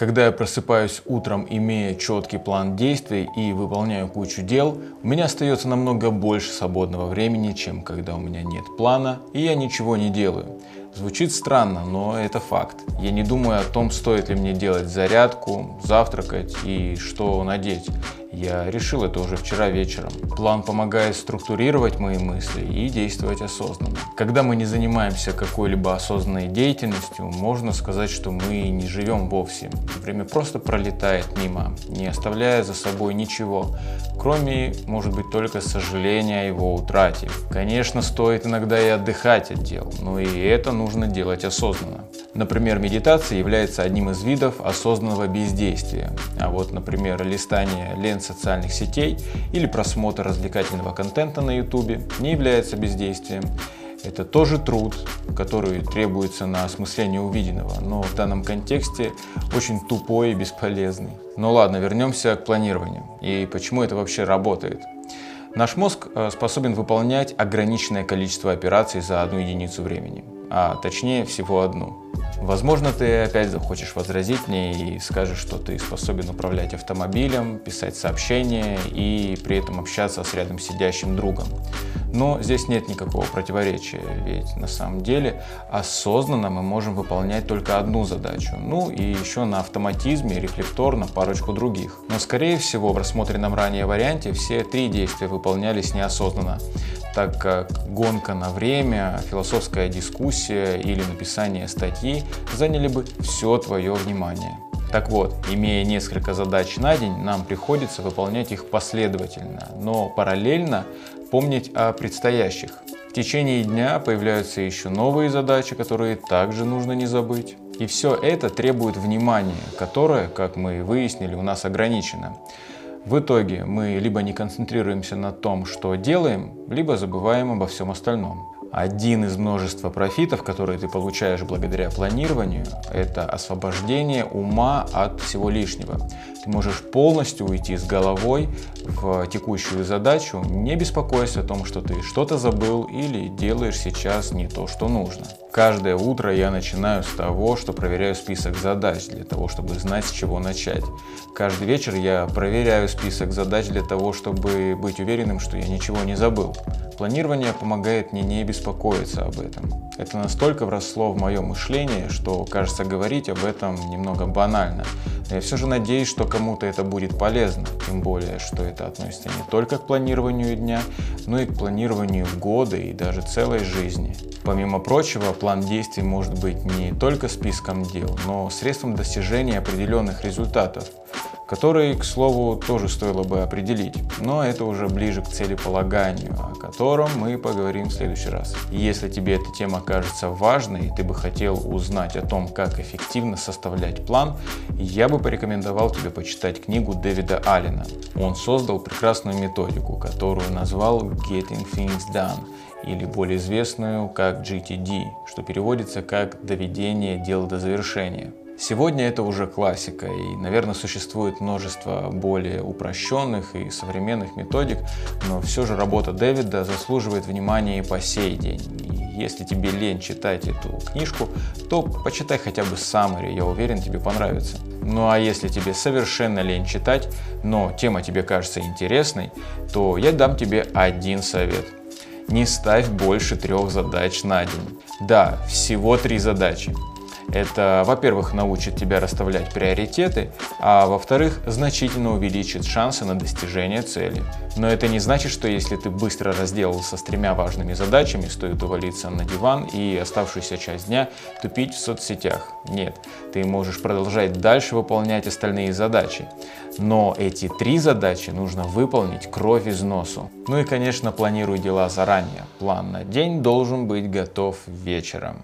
Когда я просыпаюсь утром, имея четкий план действий и выполняю кучу дел, у меня остается намного больше свободного времени, чем когда у меня нет плана и я ничего не делаю. Звучит странно, но это факт. Я не думаю о том, стоит ли мне делать зарядку, завтракать и что надеть. Я решил это уже вчера вечером. План помогает структурировать мои мысли и действовать осознанно. Когда мы не занимаемся какой-либо осознанной деятельностью, можно сказать, что мы не живем вовсе. Время просто пролетает мимо, не оставляя за собой ничего, кроме, может быть, только сожаления о его утрате. Конечно, стоит иногда и отдыхать от дел, но и это нужно делать осознанно. Например, медитация является одним из видов осознанного бездействия. А вот, например, листание лент социальных сетей или просмотр развлекательного контента на YouTube не является бездействием. Это тоже труд, который требуется на осмысление увиденного, но в данном контексте очень тупой и бесполезный. Ну ладно, вернемся к планированию и почему это вообще работает. Наш мозг э, способен выполнять ограниченное количество операций за одну единицу времени, а точнее всего одну. Возможно, ты опять захочешь возразить мне и скажешь, что ты способен управлять автомобилем, писать сообщения и при этом общаться с рядом сидящим другом. Но здесь нет никакого противоречия, ведь на самом деле осознанно мы можем выполнять только одну задачу, ну и еще на автоматизме рефлекторно парочку других. Но скорее всего в рассмотренном ранее варианте все три действия выполнялись неосознанно так как гонка на время, философская дискуссия или написание статьи заняли бы все твое внимание. Так вот, имея несколько задач на день, нам приходится выполнять их последовательно, но параллельно помнить о предстоящих. В течение дня появляются еще новые задачи, которые также нужно не забыть. И все это требует внимания, которое, как мы выяснили, у нас ограничено. В итоге мы либо не концентрируемся на том, что делаем, либо забываем обо всем остальном. Один из множества профитов, которые ты получаешь благодаря планированию, это освобождение ума от всего лишнего. Ты можешь полностью уйти с головой в текущую задачу, не беспокоясь о том, что ты что-то забыл или делаешь сейчас не то, что нужно. Каждое утро я начинаю с того, что проверяю список задач для того, чтобы знать, с чего начать. Каждый вечер я проверяю список задач для того, чтобы быть уверенным, что я ничего не забыл. Планирование помогает мне не беспокоиться об этом. Это настолько вросло в мое мышление, что кажется говорить об этом немного банально. Но я все же надеюсь, что кому-то это будет полезно, тем более, что это относится не только к планированию дня, но и к планированию года и даже целой жизни. Помимо прочего, план действий может быть не только списком дел, но средством достижения определенных результатов который, к слову, тоже стоило бы определить, но это уже ближе к целеполаганию, о котором мы поговорим в следующий раз. если тебе эта тема кажется важной, и ты бы хотел узнать о том, как эффективно составлять план, я бы порекомендовал тебе почитать книгу Дэвида Аллена. Он создал прекрасную методику, которую назвал Getting Things Done, или более известную как GTD, что переводится как «доведение дела до завершения». Сегодня это уже классика, и, наверное, существует множество более упрощенных и современных методик, но все же работа Дэвида заслуживает внимания и по сей день. И если тебе лень читать эту книжку, то почитай хотя бы summary, я уверен, тебе понравится. Ну а если тебе совершенно лень читать, но тема тебе кажется интересной, то я дам тебе один совет. Не ставь больше трех задач на день. Да, всего три задачи. Это, во-первых, научит тебя расставлять приоритеты, а во-вторых, значительно увеличит шансы на достижение цели. Но это не значит, что если ты быстро разделался с тремя важными задачами, стоит увалиться на диван и оставшуюся часть дня тупить в соцсетях. Нет, ты можешь продолжать дальше выполнять остальные задачи. Но эти три задачи нужно выполнить кровь из носу. Ну и, конечно, планируй дела заранее. План на день должен быть готов вечером.